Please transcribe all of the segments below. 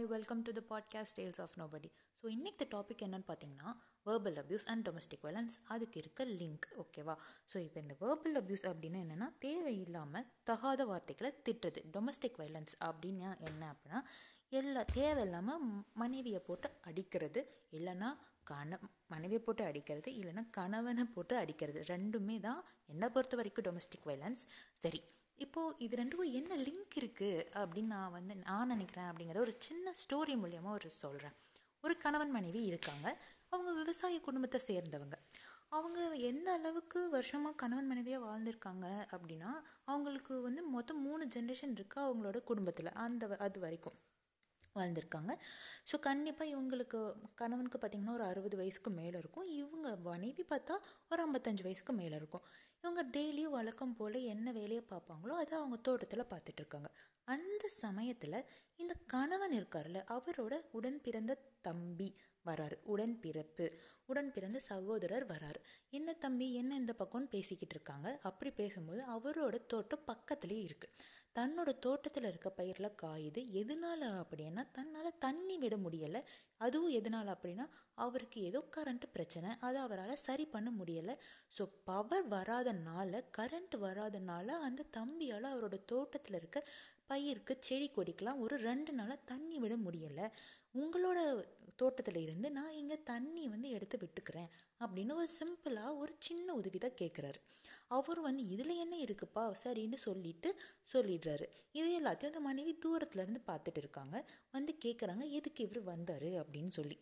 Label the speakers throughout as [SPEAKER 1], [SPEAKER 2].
[SPEAKER 1] Hi welcome to the podcast Tales of Nobody so இன்றைக்கி topic என்னென்னு பார்த்தீங்கன்னா verbal abuse and domestic violence அதுக்கு இருக்க லிங்க் ஓகேவா ஸோ இப்போ இந்த வேர்பல் அப்யூஸ் அப்படின்னா என்னென்னா தேவையில்லாமல் தகாத வார்த்தைகளை திட்டுறது. டொமஸ்டிக் வயலன்ஸ் அப்படின்னா என்ன அப்படின்னா எல்லா தேவையில்லாமல் மனைவியை போட்டு அடிக்கிறது இல்லைன்னா கண மனைவியை போட்டு அடிக்கிறது இல்லைன்னா கணவனை போட்டு அடிக்கிறது. ரெண்டுமே தான் என்னை பொறுத்த வரைக்கும் டொமஸ்டிக் வயலன்ஸ் சரி இப்போது இது ரெண்டுக்கும் என்ன லிங்க் இருக்குது அப்படின்னு நான் வந்து நான் நினைக்கிறேன் அப்படிங்கிறத ஒரு சின்ன ஸ்டோரி மூலியமாக ஒரு சொல்கிறேன் ஒரு கணவன் மனைவி இருக்காங்க. அவங்க விவசாய குடும்பத்தை சேர்ந்தவங்க. அவங்க எந்த அளவுக்கு வருஷமாக கணவன் மனைவியாக வாழ்ந்திருக்காங்க அப்படின்னா அவங்களுக்கு வந்து மொத்தம் மூணு ஜென்ரேஷன் இருக்குது அவங்களோட குடும்பத்தில் அந்த அது வரைக்கும். வாழ்ந்திருக்காங்க. ஸோ கண்டிப்பாக இவங்களுக்கு கணவனுக்கு பார்த்திங்கன்னா ஒரு அறுபது வயசுக்கு மேலே இருக்கும். இவங்க மனைவி பார்த்தா ஒரு ஐம்பத்தஞ்சு வயசுக்கு மேலே இருக்கும். இவங்க டெய்லியும் வழக்கம் போல் என்ன வேலையை பார்ப்பாங்களோ அதை அவங்க தோட்டத்தில் பார்த்துட்ருக்காங்க அந்த சமயத்தில் இந்த கணவன் இருக்கார்ல அவரோட உடன் பிறந்த தம்பி வராரு. உடன் பிறப்பு உடன் பிறந்த சகோதரர் வராரு. என்ன தம்பி என்ன இந்த பக்கம்னு பேசிக்கிட்டு இருக்காங்க. அப்படி பேசும்போது அவரோட தோட்டம் பக்கத்துலேயே இருக்குது தன்னோட தோட்டத்தில் இருக்க பயிரில் காயுது. எதனால் அப்படின்னா தன்னால் தண்ணி விட முடியலை. அதுவும் எதனால் அப்படின்னா அவருக்கு ஏதோ கரண்ட் பிரச்சனை. அதை அவரால் சரி பண்ண முடியலை. ஸோ பவர் வராதனால கரண்ட் வராதனால அந்த தம்பியால் அவரோட தோட்டத்தில் இருக்க பயிருக்கு செடி கொடிக்கெலாம் ஒரு ரெண்டு நாளாக தண்ணி விட முடியலை. உங்களோட தோட்டத்தில் இருந்து நான் இங்கே தண்ணி வந்து எடுத்து விட்டுக்கிறேன் அப்படின்னு ஒரு சிம்பிளாக ஒரு சின்ன உதவி தான் கேட்குறாரு அவர் வந்து இதில் என்ன இருக்குப்பா? சரின்னு சொல்லிட்டு சொல்லிடுறாரு. இது எல்லாத்தையும் அந்த மனைவி தூரத்துலேருந்து பார்த்துட்டு இருக்காங்க. வந்து கேட்குறாங்க எதுக்கு இவர் வந்தார்? அப்படின்னு சொல்லி.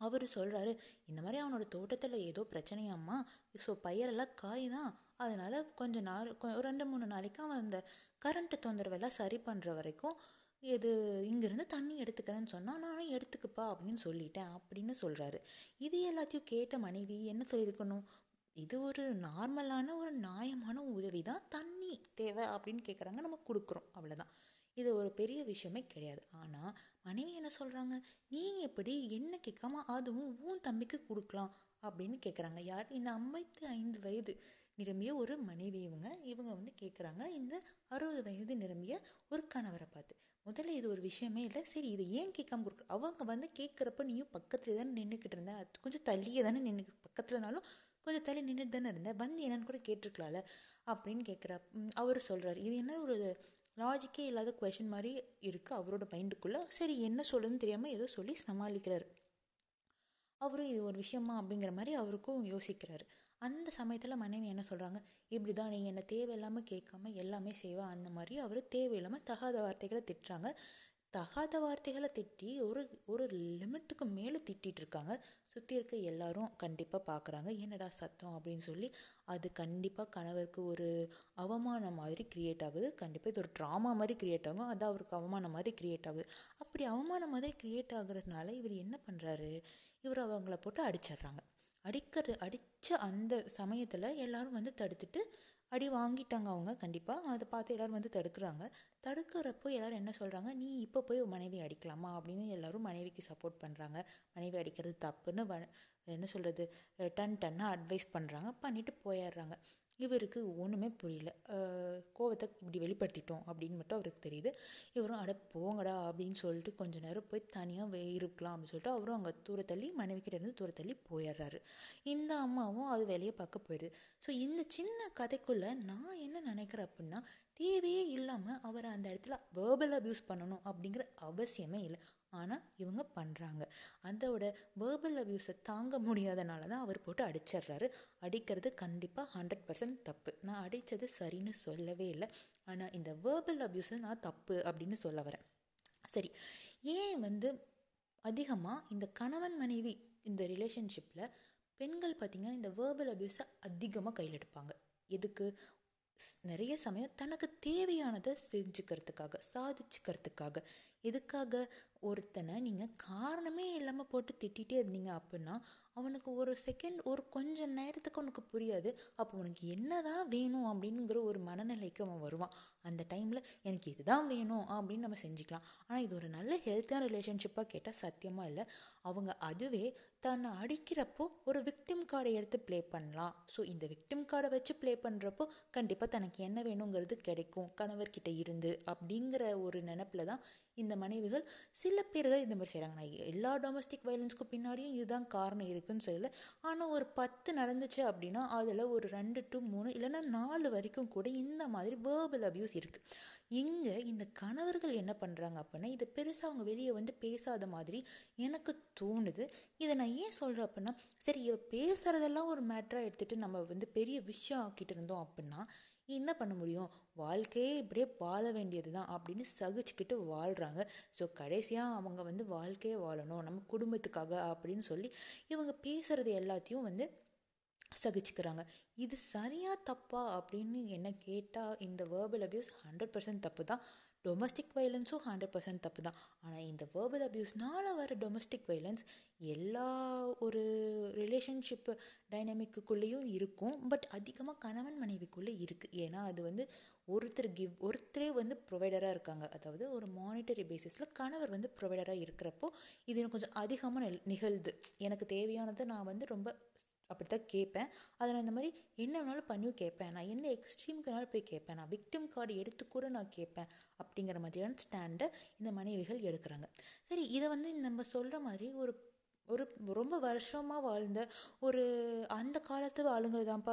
[SPEAKER 1] அவர் சொல்கிறாரு இந்த மாதிரி அவனோட தோட்டத்தில் ஏதோ பிரச்சனையாம்மா. ஸோ பயிரெல்லாம் காய் தான் அதனால் கொஞ்சம் நாள் ரெண்டு மூணு நாளைக்கு அவன் அந்த கரண்ட்டு தொந்தரவெல்லாம் சரி பண்ணுற வரைக்கும் இது இங்கேருந்து தண்ணி எடுத்துக்கிறேன்னு சொன்னால் நானும் எடுத்துக்குப்பா அப்படின்னு சொல்லிட்டேன் அப்படின்னு சொல்கிறாரு இது எல்லாத்தையும் கேட்ட மனைவி என்ன சொல்லியிருக்கணும்? இது ஒரு நார்மலான ஒரு நியாயமான உதவி தான். தண்ணி தேவை அப்படின்னு கேட்குறாங்க நம்ம கொடுக்குறோம். அவ்வளோதான் இது ஒரு பெரிய விஷயமே கிடையாது. ஆனால் மனைவி என்ன சொல்கிறாங்க நீ எப்படி என்ன கேட்காம அதுவும் உன் தம்பிக்கு கொடுக்கலாம் அப்படின்னு கேட்குறாங்க யார்? இந்த ஐம்பத்தி ஐந்து வயது நிரம்பிய ஒரு மனைவி இவங்க. இவங்க வந்து கேட்குறாங்க இந்த அறுபது வயது நிரம்பிய ஒரு கணவரை பார்த்து. முதல்ல இது ஒரு விஷயமே இல்லை. சரி இது ஏன் கேட்காம கொடுக்குற அவங்க வந்து கேட்குறப்ப நீயும் பக்கத்துல தானே நின்றுக்கிட்டு இருந்த கொஞ்சம் தள்ளியே தானே நின்று பக்கத்துலனாலும் கொஞ்சம் தள்ளி நின்றுட்டு தானே இருந்தேன் வந்து என்னன்னு கூட கேட்டிருக்கலாம்ல அப்படின்னு கேட்குற அவர் சொல்கிறார் இது என்ன ஒரு லாஜிக்கே இல்லாத கொஷின் மாதிரி இருக்குது அவரோட மைண்டுக்குள்ளே சரி என்ன சொல்லுதுன்னு தெரியாமல் ஏதோ சொல்லி சமாளிக்கிறார். அவரும் இது ஒரு விஷயமா அப்படிங்கிற மாதிரி அவருக்கும் யோசிக்கிறாரு. அந்த சமயத்தில் மனைவி என்ன சொல்கிறாங்க இப்படி தான் நீ என்னை தேவையில்லாமல் கேட்காம எல்லாமே செய்வா. அந்த மாதிரி அவர் தேவையில்லாமல் தகாத வார்த்தைகளை திட்டுறாங்க. தகாத வார்த்தைகளை திட்டி ஒரு ஒரு லிமிட்டுக்கு மேலே திட்டிகிட்டு இருக்காங்க. சுற்றி இருக்க எல்லாரும் கண்டிப்பாக பார்க்குறாங்க என்னடா சத்தம்? அப்படின்னு சொல்லி அது கண்டிப்பாக கணவருக்கு ஒரு அவமானம் மாதிரி க்ரியேட் ஆகுது. கண்டிப்பாக இது ஒரு ட்ராமா மாதிரி க்ரியேட் ஆகும். அது அவருக்கு அவமானம் மாதிரி க்ரியேட் ஆகுது. அப்படி அவமானம் மாதிரி க்ரியேட் ஆகுறதுனால இவர் என்ன பண்ணுறாரு இவர் அவங்கள போட்டு அடிச்சிடுறாங்க. அடிக்கிறது அடித்த அந்த சமயத்தில் எல்லோரும் வந்து தடுத்துட்டு அடி வாங்கிட்டாங்க அவங்க கண்டிப்பாக அதை பார்த்து எல்லோரும் வந்து தடுக்கிறாங்க. தடுக்கிறப்போ எல்லோரும் என்ன சொல்கிறாங்க நீ இப்போ போய் மனைவி அடிக்கலாமா? அப்படின்னு எல்லோரும் மனைவிக்கு சப்போர்ட் பண்ணுறாங்க மனைவி அடிக்கிறது தப்புன்னு வ என்ன சொல்கிறது டன் டன்னாக அட்வைஸ் பண்ணுறாங்க பண்ணிவிட்டு போயிடுறாங்க. இவருக்கு ஒன்றுமே புரியல. கோவத்தை இப்படி வெளிப்படுத்திட்டோம் அப்படின்னு மட்டும் அவருக்கு தெரியுது. இவரும் அட போங்கடா அப்படின்னு சொல்லிட்டு கொஞ்ச நேரம் போய் தனியாக இருக்கலாம் அப்படின்னு சொல்லிட்டு அவரும் அங்கே தூர தள்ளி மனைவிக்கிட்ட இருந்து தூர தள்ளி போயிடுறாரு. இந்த அம்மாவும் அது வேலையை பார்க்க போயிடுது. ஸோ இந்த சின்ன கதைக்குள்ளே நான் என்ன நினைக்கிறேன் அப்படின்னா தேவையே இல்லாமல் அவரை அந்த இடத்துல வேர்பல் அப்யூஸ் பண்ணணும் அப்படிங்கிற அவசியமே இல்லை. ஆனால் இவங்க பண்ணுறாங்க அதோட வேர்பல் அப்யூஸை தாங்க முடியாதனால தான் அவர் போட்டு அடிச்சிடுறாரு. அடிக்கிறது கண்டிப்பாக ஹண்ட்ரட் பர்சன்ட் தப்பு. நான் அடித்தது சரின்னு சொல்லவே இல்லை. ஆனால் இந்த வேர்பல் அப்யூஸை நான் தப்பு அப்படின்னு சொல்ல வரேன். சரி ஏன் வந்து அதிகமாக இந்த கணவன் மனைவி இந்த ரிலேஷன்ஷிப்பில் பெண்கள் பார்த்திங்கன்னா இந்த வேர்பல் அப்யூஸை அதிகமாக கையில் எடுப்பாங்க. எதுக்கு? நிறைய சமயம் தனக்கு தேவையானதை செஞ்சுக்கிறதுக்காக சாதிச்சுக்கிறதுக்காக எதுக்காக ஒருத்தனை நீங்கள் காரணமே இல்லாமல் போட்டு திட்டிகிட்டே இருந்தீங்க அப்படின்னா அவனுக்கு ஒரு செகண்ட் ஒரு கொஞ்ச நேரத்துக்கு உனக்கு புரியாது. அப்போ உனக்கு என்ன தான் வேணும் அப்படிங்கிற ஒரு மனநிலைக்கு அவன் வருவான். அந்த டைமில் எனக்கு இதுதான் வேணும் அப்படின்னு நம்ம செஞ்சுக்கலாம். ஆனால் இது ஒரு நல்ல ஹெல்த்தியான ரிலேஷன்ஷிப்பாக கேட்டால் சத்தியமாக இல்லை. அவங்க அதுவே தன்னை அடிக்கிறப்போ ஒரு விக்டிம் கார்டை எடுத்து ப்ளே பண்ணலாம். ஸோ இந்த விக்டிம் கார்டை வச்சு ப்ளே பண்ணுறப்போ கண்டிப்பாக தனக்கு என்ன வேணுங்கிறது கிடைக்கும். கணவர்கிட்ட இருந்து அப்படிங்கிற ஒரு நினப்பில் தான் இந்த மனைவிகள் சில பேர் தான் இந்த மாதிரி செய்கிறாங்க நான் எல்லா டொமஸ்டிக் வயலன்ஸ்க்கும் பின்னாடியும் இதுதான் காரணம் இருக்குன்னு சொல்லல. ஆனால் ஒரு பத்து நடந்துச்சு அப்படின்னா அதில் ஒரு ரெண்டு டு மூணு இல்லைன்னா நாலு வரைக்கும் கூட இந்த மாதிரி வேர்பல் அபியூஸ் இருக்குது இங்கே இந்த கணவர்கள் என்ன பண்ணுறாங்க அப்படின்னா இதை பெருசாக அவங்க வெளியே வந்து பேசாத மாதிரி எனக்கு தோணுது. இதை நான் ஏன் சொல்கிறேன் அப்படின்னா சரி இவ பேசுகிறதெல்லாம் ஒரு மேட்டராக எடுத்துகிட்டு நம்ம வந்து பெரிய விஷயம் ஆக்கிட்டு இருந்தோம் அப்படின்னா என்ன பண்ண முடியும்? வாழ்க்கையே இப்படியே வாழ வேண்டியது தான் அப்படின்னு சகிச்சுக்கிட்டு வாழ்கிறாங்க ஸோ கடைசியாக அவங்க வந்து வாழ்க்கையே வாழணும். நம்ம குடும்பத்துக்காக அப்படின்னு சொல்லி இவங்க பேசுகிறது எல்லாத்தையும் வந்து சகிச்சுக்கிறாங்க. இது சரியா தப்பா அப்படின்னு என்ன கேட்டால் இந்த வேர்பல் அபியூஸ் ஹண்ட்ரட் பர்சன்ட் தப்பு தான் டொமஸ்டிக் வைலன்ஸும் ஹண்ட்ரட் பர்சன்ட் தப்பு தான் ஆனால் இந்த வேர்பல் அபியூஸ்னால் வர டொமஸ்டிக் வைலன்ஸ் எல்லா ஒரு ரிலேஷன்ஷிப் டைனமிக்குள்ளேயும் இருக்கும். பட் அதிகமாக கணவன் மனைவிக்குள்ளே இருக்குது ஏன்னா அது வந்து ஒருத்தர் கிவ் ஒருத்தரே வந்து ப்ரொவைடராக இருக்காங்க. அதாவது ஒரு மானிட்டரி பேசிஸில் கணவர் வந்து ப்ரொவைடராக இருக்கிறப்போ இது எனக்கு கொஞ்சம் அதிகமாக நிகழ்து. எனக்கு தேவையானதை நான் வந்து ரொம்ப அப்படி தான் கேட்பேன். அதை நான் இந்த மாதிரி என்ன வேணாலும் பண்ணியும் கேட்பேன். நான் என்ன எக்ஸ்ட்ரீமுக்கு வேணாலும் போய் கேட்பேன். நான் விக்டிம் கார்டு எடுத்து கூட நான் கேட்பேன் அப்படிங்கிற மாதிரியான ஸ்டாண்டை இந்த மனைவிகள் எடுக்கிறாங்க. சரி இதை வந்து நம்ம சொல்கிற மாதிரி ஒரு ஒரு ரொம்ப வருஷமாக வாழ்ந்த ஒரு அந்த காலத்து ஆளுங்க தான்ப்பா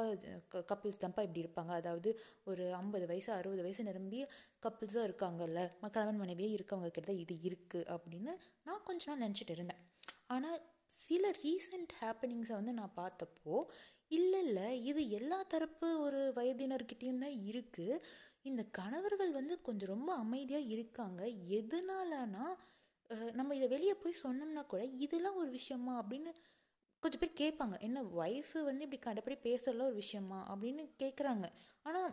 [SPEAKER 1] கப்பிள்ஸ் தான்ப்பா இப்படி இருப்பாங்க. அதாவது ஒரு ஐம்பது வயசு அறுபது வயசு நிரம்பி கப்பிள்ஸாக இருக்காங்கல்ல. கணவன் மனைவியே இருக்கவங்க கிட்ட இது இருக்குது அப்படின்னு நான் கொஞ்ச நாள் நினச்சிட்டு இருந்தேன். ஆனால் சில ரீசெண்ட் ஹேப்பனிங்ஸை வந்து நான் பார்த்தப்போ இல்லை இல்லை இது எல்லா தரப்பு ஒரு வயதினர்கிட்டையும் தான் இருக்குது இந்த கணவர்கள் வந்து கொஞ்சம் ரொம்ப அமைதியாக இருக்காங்க. எதனாலனா நம்ம இதை வெளியே போய் சொன்னோம்னா கூட இதெல்லாம் ஒரு விஷயமா? அப்படின்னு கொஞ்சம் பேர் கேட்பாங்க. என்ன ஒய்ஃபு வந்து இப்படி கண்டபடி பேசுறதுலாம் ஒரு விஷயமா? அப்படின்னு கேட்குறாங்க. ஆனால்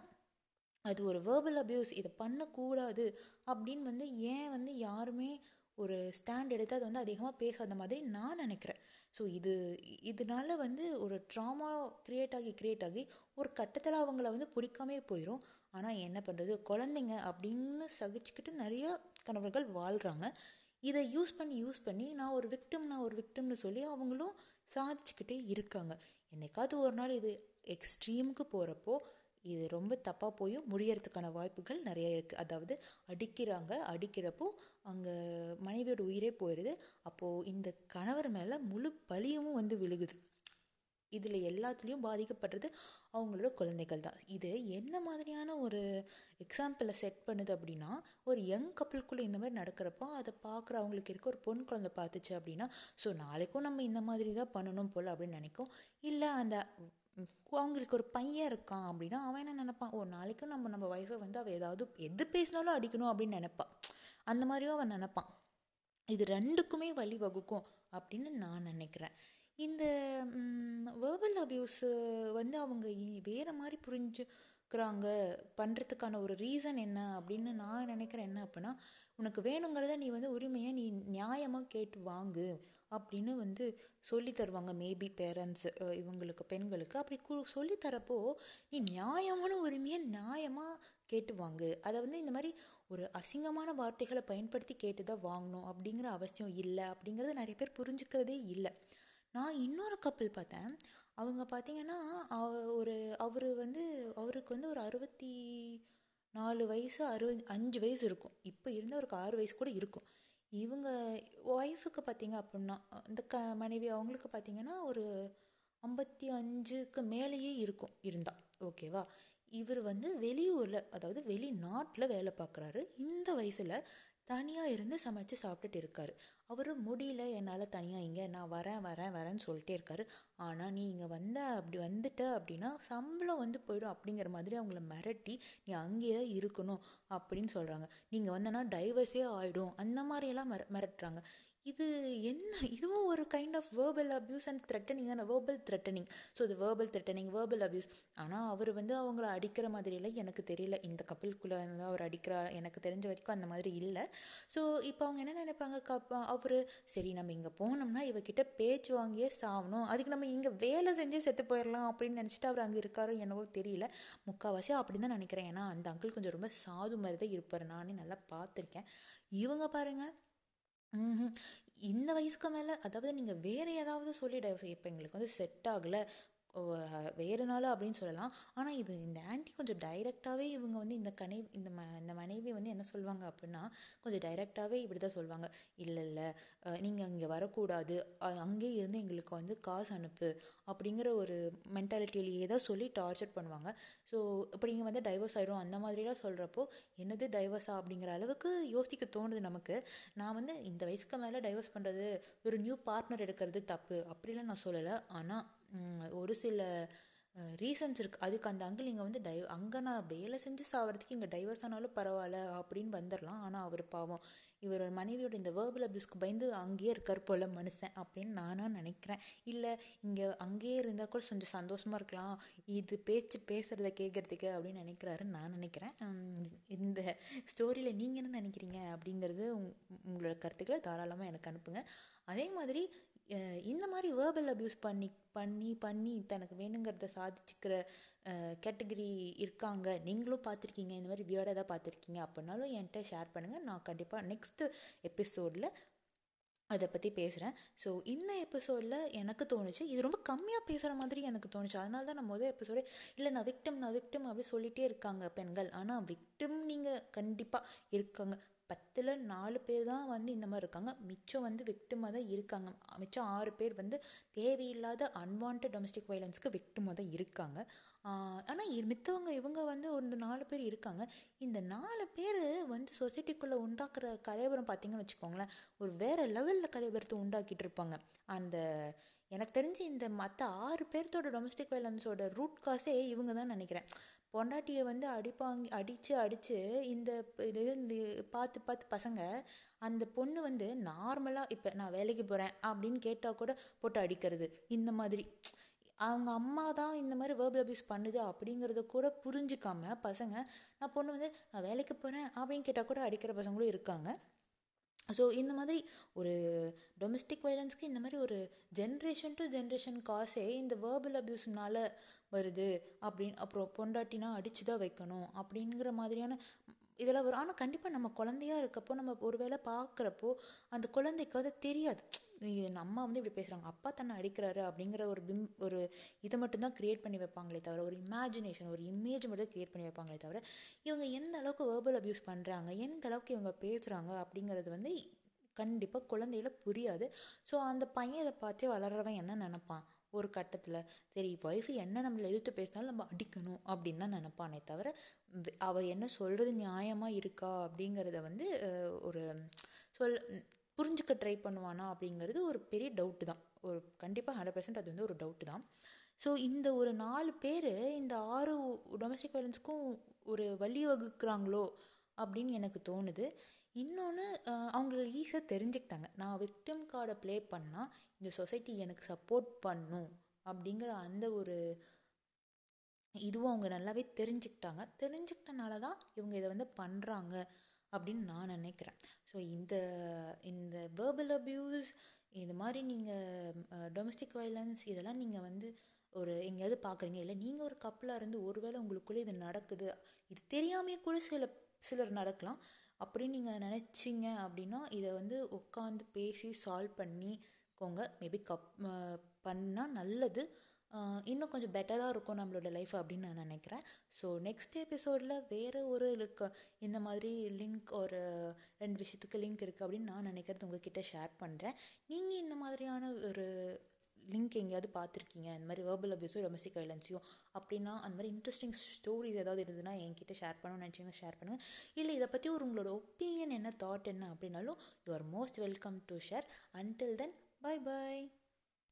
[SPEAKER 1] அது ஒரு வேர்பல் அபியூஸ் இதை பண்ணக்கூடாது அப்படின்னு வந்து ஏன் வந்து யாருமே ஒரு ஸ்டாண்ட் எடுத்து அதை வந்து அதிகமாக பேசாத மாதிரி நான் நினைக்கிறேன். ஸோ இது இதனால வந்து ஒரு ட்ராமா க்ரியேட் ஆகி க்ரியேட் ஆகி ஒரு கட்டத்தில் அவங்கள வந்து பிடிக்காமே போயிடும் ஆனால் என்ன பண்ணுறது குழந்தைங்க அப்படின்னு சகிச்சுக்கிட்டு நிறைய கணவர்கள் வாழ்கிறாங்க இதை யூஸ் பண்ணி யூஸ் பண்ணி நான் ஒரு விக்டம் நான் ஒரு விக்டம்னு சொல்லி அவங்களும் சாதிச்சுக்கிட்டே இருக்காங்க. என்னைக்காவது ஒரு நாள் இது எக்ஸ்ட்ரீமுக்கு போகிறப்போ இது ரொம்ப தப்பாக போயும் முடியறதுக்கான வாய்ப்புகள் நிறைய இருக்குது அதாவது அடிக்கிறாங்க அடிக்கிறப்போ அங்கே மனைவியோட உயிரே போயிடுது அப்போது இந்த கணவர் மேலே முழு பழியமும் வந்து விழுகுது. இதில் எல்லாத்துலேயும் பாதிக்கப்படுறது அவங்களோட குழந்தைகள் தான். இது என்ன மாதிரியான ஒரு எக்ஸாம்பிளை செட் பண்ணுது அப்படின்னா ஒரு யங் கப்பலுக்குள்ளே இந்த மாதிரி நடக்கிறப்போ அதை பார்க்குற அவங்களுக்கு இருக்க ஒரு பொன் குழந்தை பார்த்துச்சு அப்படின்னா ஸோ நாளைக்கும் நம்ம இந்த மாதிரி தான் பண்ணணும் போல் அப்படின்னு நினைக்கும். இல்லை அந்த அவங்களுக்கு ஒரு பையன் இருக்கான் அப்படின்னா அவன் என்ன நினைப்பான்? ஓ நாளைக்கும் நம்ம நம்ம ஒய்ஃபை வந்து அவள் ஏதாவது எது பேசினாலும் அடிக்கணும் அப்படின்னு நினைப்பான் அந்த மாதிரியும் அவன் நினைப்பான். இது ரெண்டுக்குமே வழி வகுக்கும் அப்படின்னு நான் நினைக்கிறேன். இந்த வேர்பல் அபியூஸு வந்து அவங்க வேறு மாதிரி புரிஞ்சுக்கிறாங்க. பண்ணுறதுக்கான ஒரு ரீசன் என்ன அப்படின்னு நான் நினைக்கிறேன் என்ன அப்படின்னா உனக்கு வேணுங்கிறத நீ வந்து உரிமையை நீ நியாயமாக கேட்டு வாங்கு. அப்படின்னு வந்து சொல்லி தருவாங்க. மேபி பேரண்ட்ஸ் இவங்களுக்கு பெண்களுக்கு. அப்படி கு சொல்லி தரப்போ நீ நியாயமான உரிமையை நியாயமாக கேட்டு வாங்கு அதை வந்து இந்த மாதிரி ஒரு அசிங்கமான வார்த்தைகளை பயன்படுத்தி கேட்டு தான் வாங்கணும் அப்படிங்கிற அவசியம் இல்லை அப்படிங்கிறது நிறைய பேர் புரிஞ்சுக்கிறதே இல்லை. நான் இன்னொரு கப்பல் பார்த்தேன். அவங்க பார்த்தீங்கன்னா ஒரு அவர் வந்து அவருக்கு வந்து ஒரு அறுபத்தி நாலு வயசு அறுபது அஞ்சு வயசு இருக்கும். இப்போ இருந்தவருக்கு ஆறு வயசு கூட இருக்கும். இவங்க ஒய்ஃபுக்கு பார்த்தீங்க அப்படின்னா இந்த க மனைவி அவங்களுக்கு பார்த்தீங்கன்னா ஒரு ஐம்பத்தி அஞ்சுக்கு மேலேயே இருக்கும் இருந்தால் ஓகேவா இவர் வந்து வெளியூரில் அதாவது வெளிநாட்டில் வேலை பார்க்குறாரு. இந்த வயசில் தனியாக இருந்து சமைச்சு சாப்பிட்டுட்டு இருக்காரு. அவர் முடியல என்னால் தனியாக இங்கே நான் வரேன் வரேன் வரேன்னு சொல்லிட்டே இருக்காரு. ஆனால் நீ இங்கே வந்த அப்படி வந்துட்ட அப்படின்னா சம்பளம் வந்து போயிடும் அப்படிங்கிற மாதிரி அவங்கள மிரட்டி நீ அங்கேயே இருக்கணும் அப்படின்னு சொல்கிறாங்க நீங்கள் வந்தனா டைவர்ஸே ஆகிடும் அந்த மாதிரியெல்லாம் மிர மிரட்டுறாங்க. இது என்ன? இதுவும் ஒரு kind of verbal abuse and threatening தானே? வேர்பல் த்ரெட்டனிங் ஸோ இது வேர்பல் த்ரெட்டனிங் வேர்பல் அப்யூஸ் ஆனால் அவர் வந்து அவங்கள அடிக்கிற மாதிரியெல்லாம் எனக்கு தெரியல. இந்த கப்பலுக்குள்ளே வந்து அவர் அடிக்கிறா எனக்கு தெரிஞ்ச வரைக்கும் அந்த மாதிரி இல்லை. ஸோ இப்போ அவங்க என்ன நினைப்பாங்க? கப் அவர் சரி நம்ம இங்கே போனோம்னா இவகிட்ட பேச்சு வாங்கியே சாகணும் அதுக்கு நம்ம இங்கே வேலை செஞ்சே செத்து போயிடலாம் அப்படின்னு நினச்சிட்டு அவர் அங்கே இருக்காரோ என்னவோ தெரியல. முக்கால்வாசி அப்படி தான் நினைக்கிறேன். ஏன்னா அந்த அங்கிள் கொஞ்சம் ரொம்ப சாது மாதிரி தான் இருப்பார். நானே நல்லா பார்த்துருக்கேன். இவங்க பாருங்கள் இந்த வயசுக்கு மேலே அதாவது நீங்கள் வேறு ஏதாவது சொல்லி டைவர்ஸ் இப்போ எங்களுக்கு வந்து செட் ஆகலை. வேறு நாள் அப்படின்னு சொல்லலாம். ஆனால் இது இந்த ஆண்டி கொஞ்சம் டைரெக்டாகவே இவங்க வந்து இந்த கனை இந்த ம இந்த மனைவி வந்து என்ன சொல்லுவாங்க அப்படின்னா கொஞ்சம் டைரெக்டாகவே இப்படி தான் சொல்லுவாங்க இல்லை இல்லை நீங்கள் இங்கே வரக்கூடாது. அங்கேயே இருந்து எங்களுக்கு வந்து காசு அனுப்பு. அப்படிங்கிற ஒரு மென்டாலிட்டியிலேயே தான் சொல்லி டார்ச்சர் பண்ணுவாங்க. ஸோ இப்போ நீங்கள் வந்து டைவர்ஸ் ஆகிடும் அந்த மாதிரிலாம் சொல்கிறப்போ என்னது டைவர்ஸா அப்படிங்கிற அளவுக்கு யோசிக்க தோணுது நமக்கு. நான் வந்து இந்த வயசுக்கு மேலே டைவர்ஸ் பண்ணுறது ஒரு நியூ பார்ட்னர் எடுக்கிறது தப்பு. அப்படிலாம் நான் சொல்லலை. ஆனால் ஒரு சில ரீசன்ஸ் இருக்குது அதுக்கு அந்த அங்கிள் நீங்கள் வந்து டை அங்கே நான் வேலை செஞ்சு சாகிறதுக்கு இங்கே டைவர்ஸ் ஆனாலும் பரவாயில்ல அப்படின்னு வந்துடலாம். ஆனால் அவர் பாவம். இவர் மனைவியோட இந்த வேர்பல் அபியூஸ்க்கு பயந்து அங்கேயே இருக்கார் போல் மனுஷன் அப்படின்னு நானாக நினைக்கிறேன். இல்லை இங்கே அங்கேயே இருந்தால் கூட கொஞ்சம் சந்தோஷமாக இருக்கலாம். இது பேச்சு பேசுகிறத கேட்குறதுக்கு அப்படின்னு நினைக்கிறாருன்னு நான் நினைக்கிறேன். இந்த ஸ்டோரியில் நீங்கள் என்ன நினைக்கிறீங்க அப்படிங்கிறது உங்களோட கருத்துக்களை தாராளமாக எனக்கு அனுப்புங்க. அதே மாதிரி இந்த மாதிரி வேர்பல் அப்யூஸ் பண்ணி பண்ணி பண்ணி தனக்கு வேணுங்கிறத சாதிச்சுக்கிற கேட்டகரி இருக்காங்க. நீங்களும் பார்த்துருக்கீங்க. இந்த மாதிரி வியர்டாக தான் பார்த்துருக்கீங்க அப்படின்னாலும் என்கிட்ட ஷேர் பண்ணுங்கள் நான் கண்டிப்பாக நெக்ஸ்ட்டு எபிசோடில் அதை பற்றி பேசுகிறேன் ஸோ இந்த எபிசோடில் எனக்கு தோணுச்சு. இது ரொம்ப கம்மியாக பேசுகிற மாதிரி எனக்கு தோணுச்சு. அதனால தான் நம்ம முதல் எபிசோடே இல்லை நான் விக்டம் நான் விக்டம் அப்படி சொல்லிகிட்டே இருக்காங்க பெண்கள். ஆனால் விக்டம் நீங்கள் கண்டிப்பாக இருக்காங்க. பத்தில் நாலு பேர் தான் வந்து இந்த மாதிரி இருக்காங்க. மிச்சம் வந்து விக்டிமாக தான் இருக்காங்க. மிச்சம் ஆறு பேர் வந்து தேவையில்லாத அன்வான்ட் டொமஸ்டிக் வைலன்ஸ்க்கு விக்டிமாக தான் இருக்காங்க. ஆனால் மித்தவங்க இவங்க வந்து ஒரு நாலு பேர் இருக்காங்க. இந்த நாலு பேர் வந்து சொசைட்டிக்குள்ளே உண்டாக்குற கலைபுரம் பார்த்தீங்கன்னு வச்சுக்கோங்களேன் ஒரு வேறு லெவலில் கலைபுரத்தை உண்டாக்கிட்டு இருப்பாங்க. அந்த எனக்கு தெரிஞ்சு இந்த மற்ற ஆறு பேர்த்தோட டொமஸ்டிக் வைலன்ஸோட ரூட் காசே இவங்க தான் நினைக்கிறேன். பொண்டாட்டியை வந்து அடிப்பாங்க அடித்து அடித்து இந்த இது பார்த்து பார்த்து பசங்க அந்த பொண்ணு வந்து நார்மலாக இப்போ நான் வேலைக்கு போகிறேன் அப்படின்னு கேட்டால் கூட போட்டு அடிக்கிறது. இந்த மாதிரி. அவங்க அம்மா தான் இந்த மாதிரி வேர்பல் அபியூஸ் பண்ணுது அப்படிங்கிறத கூட புரிஞ்சிக்காம பசங்க நான் பொண்ணு வந்து நான் வேலைக்கு போகிறேன் அப்படின்னு கேட்டால் கூட அடிக்கிற பசங்களும் இருக்காங்க. ஸோ இந்த மாதிரி ஒரு டொமஸ்டிக் வைலன்ஸ்க்கு இந்த மாதிரி ஒரு ஜென்ரேஷன் டு ஜென்ரேஷன் காசே இந்த வேர்பல் அப்யூஸ்னால வருது. அப்படின்னு அப்புறம் பொண்டாட்டினா அடித்து தான் வைக்கணும். அப்படிங்கிற மாதிரியான இதெல்லாம் வரும். ஆனால் கண்டிப்பாக நம்ம குழந்தையா இருக்கப்போ நம்ம ஒரு வேளை பார்க்குறப்போ அந்த குழந்தைக்கு அது தெரியாது. நம்ம வந்து இப்படி பேசுகிறாங்க அப்பா தன்னை அடிக்கிறாரு அப்படிங்கிற ஒரு பிம் ஒரு இதை மட்டும்தான் க்ரியேட் பண்ணி வைப்பாங்களே தவிர ஒரு இமேஜினேஷன் ஒரு இமேஜ் மட்டும் க்ரியேட் பண்ணி வைப்பாங்களே தவிர இவங்க எந்த அளவுக்கு வேர்பல் அப்யூஸ் பண்ணுறாங்க எந்த அளவுக்கு இவங்க பேசுகிறாங்க அப்படிங்கிறது வந்து கண்டிப்பாக குழந்தையில புரியாது. ஸோ அந்த பையன் இதை பார்த்தே வளர்றவன் என்ன நினப்பான்? ஒரு கட்டத்தில். சரி ஒய்ஃபு என்ன நம்மளை எதிர்த்து பேசினாலும் நம்ம அடிக்கணும் அப்படின்னு தான் நினப்பானே தவிர அவள் என்ன சொல்கிறது நியாயமாக இருக்கா அப்படிங்கிறத வந்து ஒரு சொல் புரிஞ்சுக்க ட்ரை பண்ணுவானா அப்படிங்கிறது ஒரு பெரிய டவுட்டு தான். ஒரு கண்டிப்பாக ஹண்ட்ரட் பர்சன்ட் அது வந்து ஒரு டவுட்டு தான். ஸோ இந்த ஒரு நாலு பேர் இந்த ஆறு டொமஸ்டிக் வயலன்ஸ்க்கும் ஒரு வழி வகுக்கிறாங்களோ அப்படின்னு எனக்கு தோணுது. இன்னொன்று அவங்களுக்கு ஈஸியாக தெரிஞ்சுக்கிட்டாங்க. நான் விக்டிம் கார்டை ப்ளே பண்ணால் இந்த சொசைட்டி எனக்கு சப்போர்ட் பண்ணும் அப்படிங்கிற அந்த ஒரு இதுவும் அவங்க நல்லாவே தெரிஞ்சுக்கிட்டாங்க. தெரிஞ்சுக்கிட்டனால தான் இவங்க இதை வந்து பண்ணுறாங்க அப்படின்னு நான் நினைக்கிறேன். ஸோ இந்த இந்த வேர்பல் அப்யூஸ் இது மாதிரி நீங்கள் டொமஸ்டிக் வைலன்ஸ் இதெல்லாம் நீங்கள் வந்து ஒரு எங்கேயாவது பார்க்குறீங்க. இல்லை நீங்கள் ஒரு கப்பலாக இருந்து ஒருவேளை உங்களுக்குள்ளே இது நடக்குது. இது தெரியாமையே கூட சில சிலர் நடக்கலாம். அப்படின்னு நீங்கள் நினச்சிங்க அப்படின்னா இதை வந்து உட்காந்து பேசி சால்வ் பண்ணிக்கோங்க மேபி கப் பண்ணால் நல்லது. இன்னும் கொஞ்சம் பெட்டராக இருக்கும் நம்மளோட லைஃப் அப்படின்னு நான் நினைக்கிறேன். ஸோ நெக்ஸ்ட் எபிசோடில் வேறு ஒரு லிங்க் இந்த மாதிரி லிங்க் ஒரு ரெண்டு விஷயத்துக்கு லிங்க் இருக்குது அப்படின்னு நான் நினைக்கிறது உங்ககிட்ட ஷேர் பண்ணுறேன் நீங்கள் இந்த மாதிரியான ஒரு லிங்க் எங்கேயாவது பார்த்துருக்கீங்க? இந்த மாதிரி வேர்பல் அபியூஸோ டொமஸ்டிக் வைலன்ஸையும் அப்படின்னா அந்த மாதிரி இன்ட்ரெஸ்டிங் ஸ்டோரிஸ் ஏதாவது இருந்ததுன்னா என்கிட்ட ஷேர் பண்ணணும்னு நினச்சிங்கன்னா ஷேர் பண்ணுங்கள் இல்லை இதை பற்றி ஒரு உங்களோட ஒப்பீனியன் என்ன தாட் என்ன அப்படின்னாலும் you are most welcome to share until then bye bye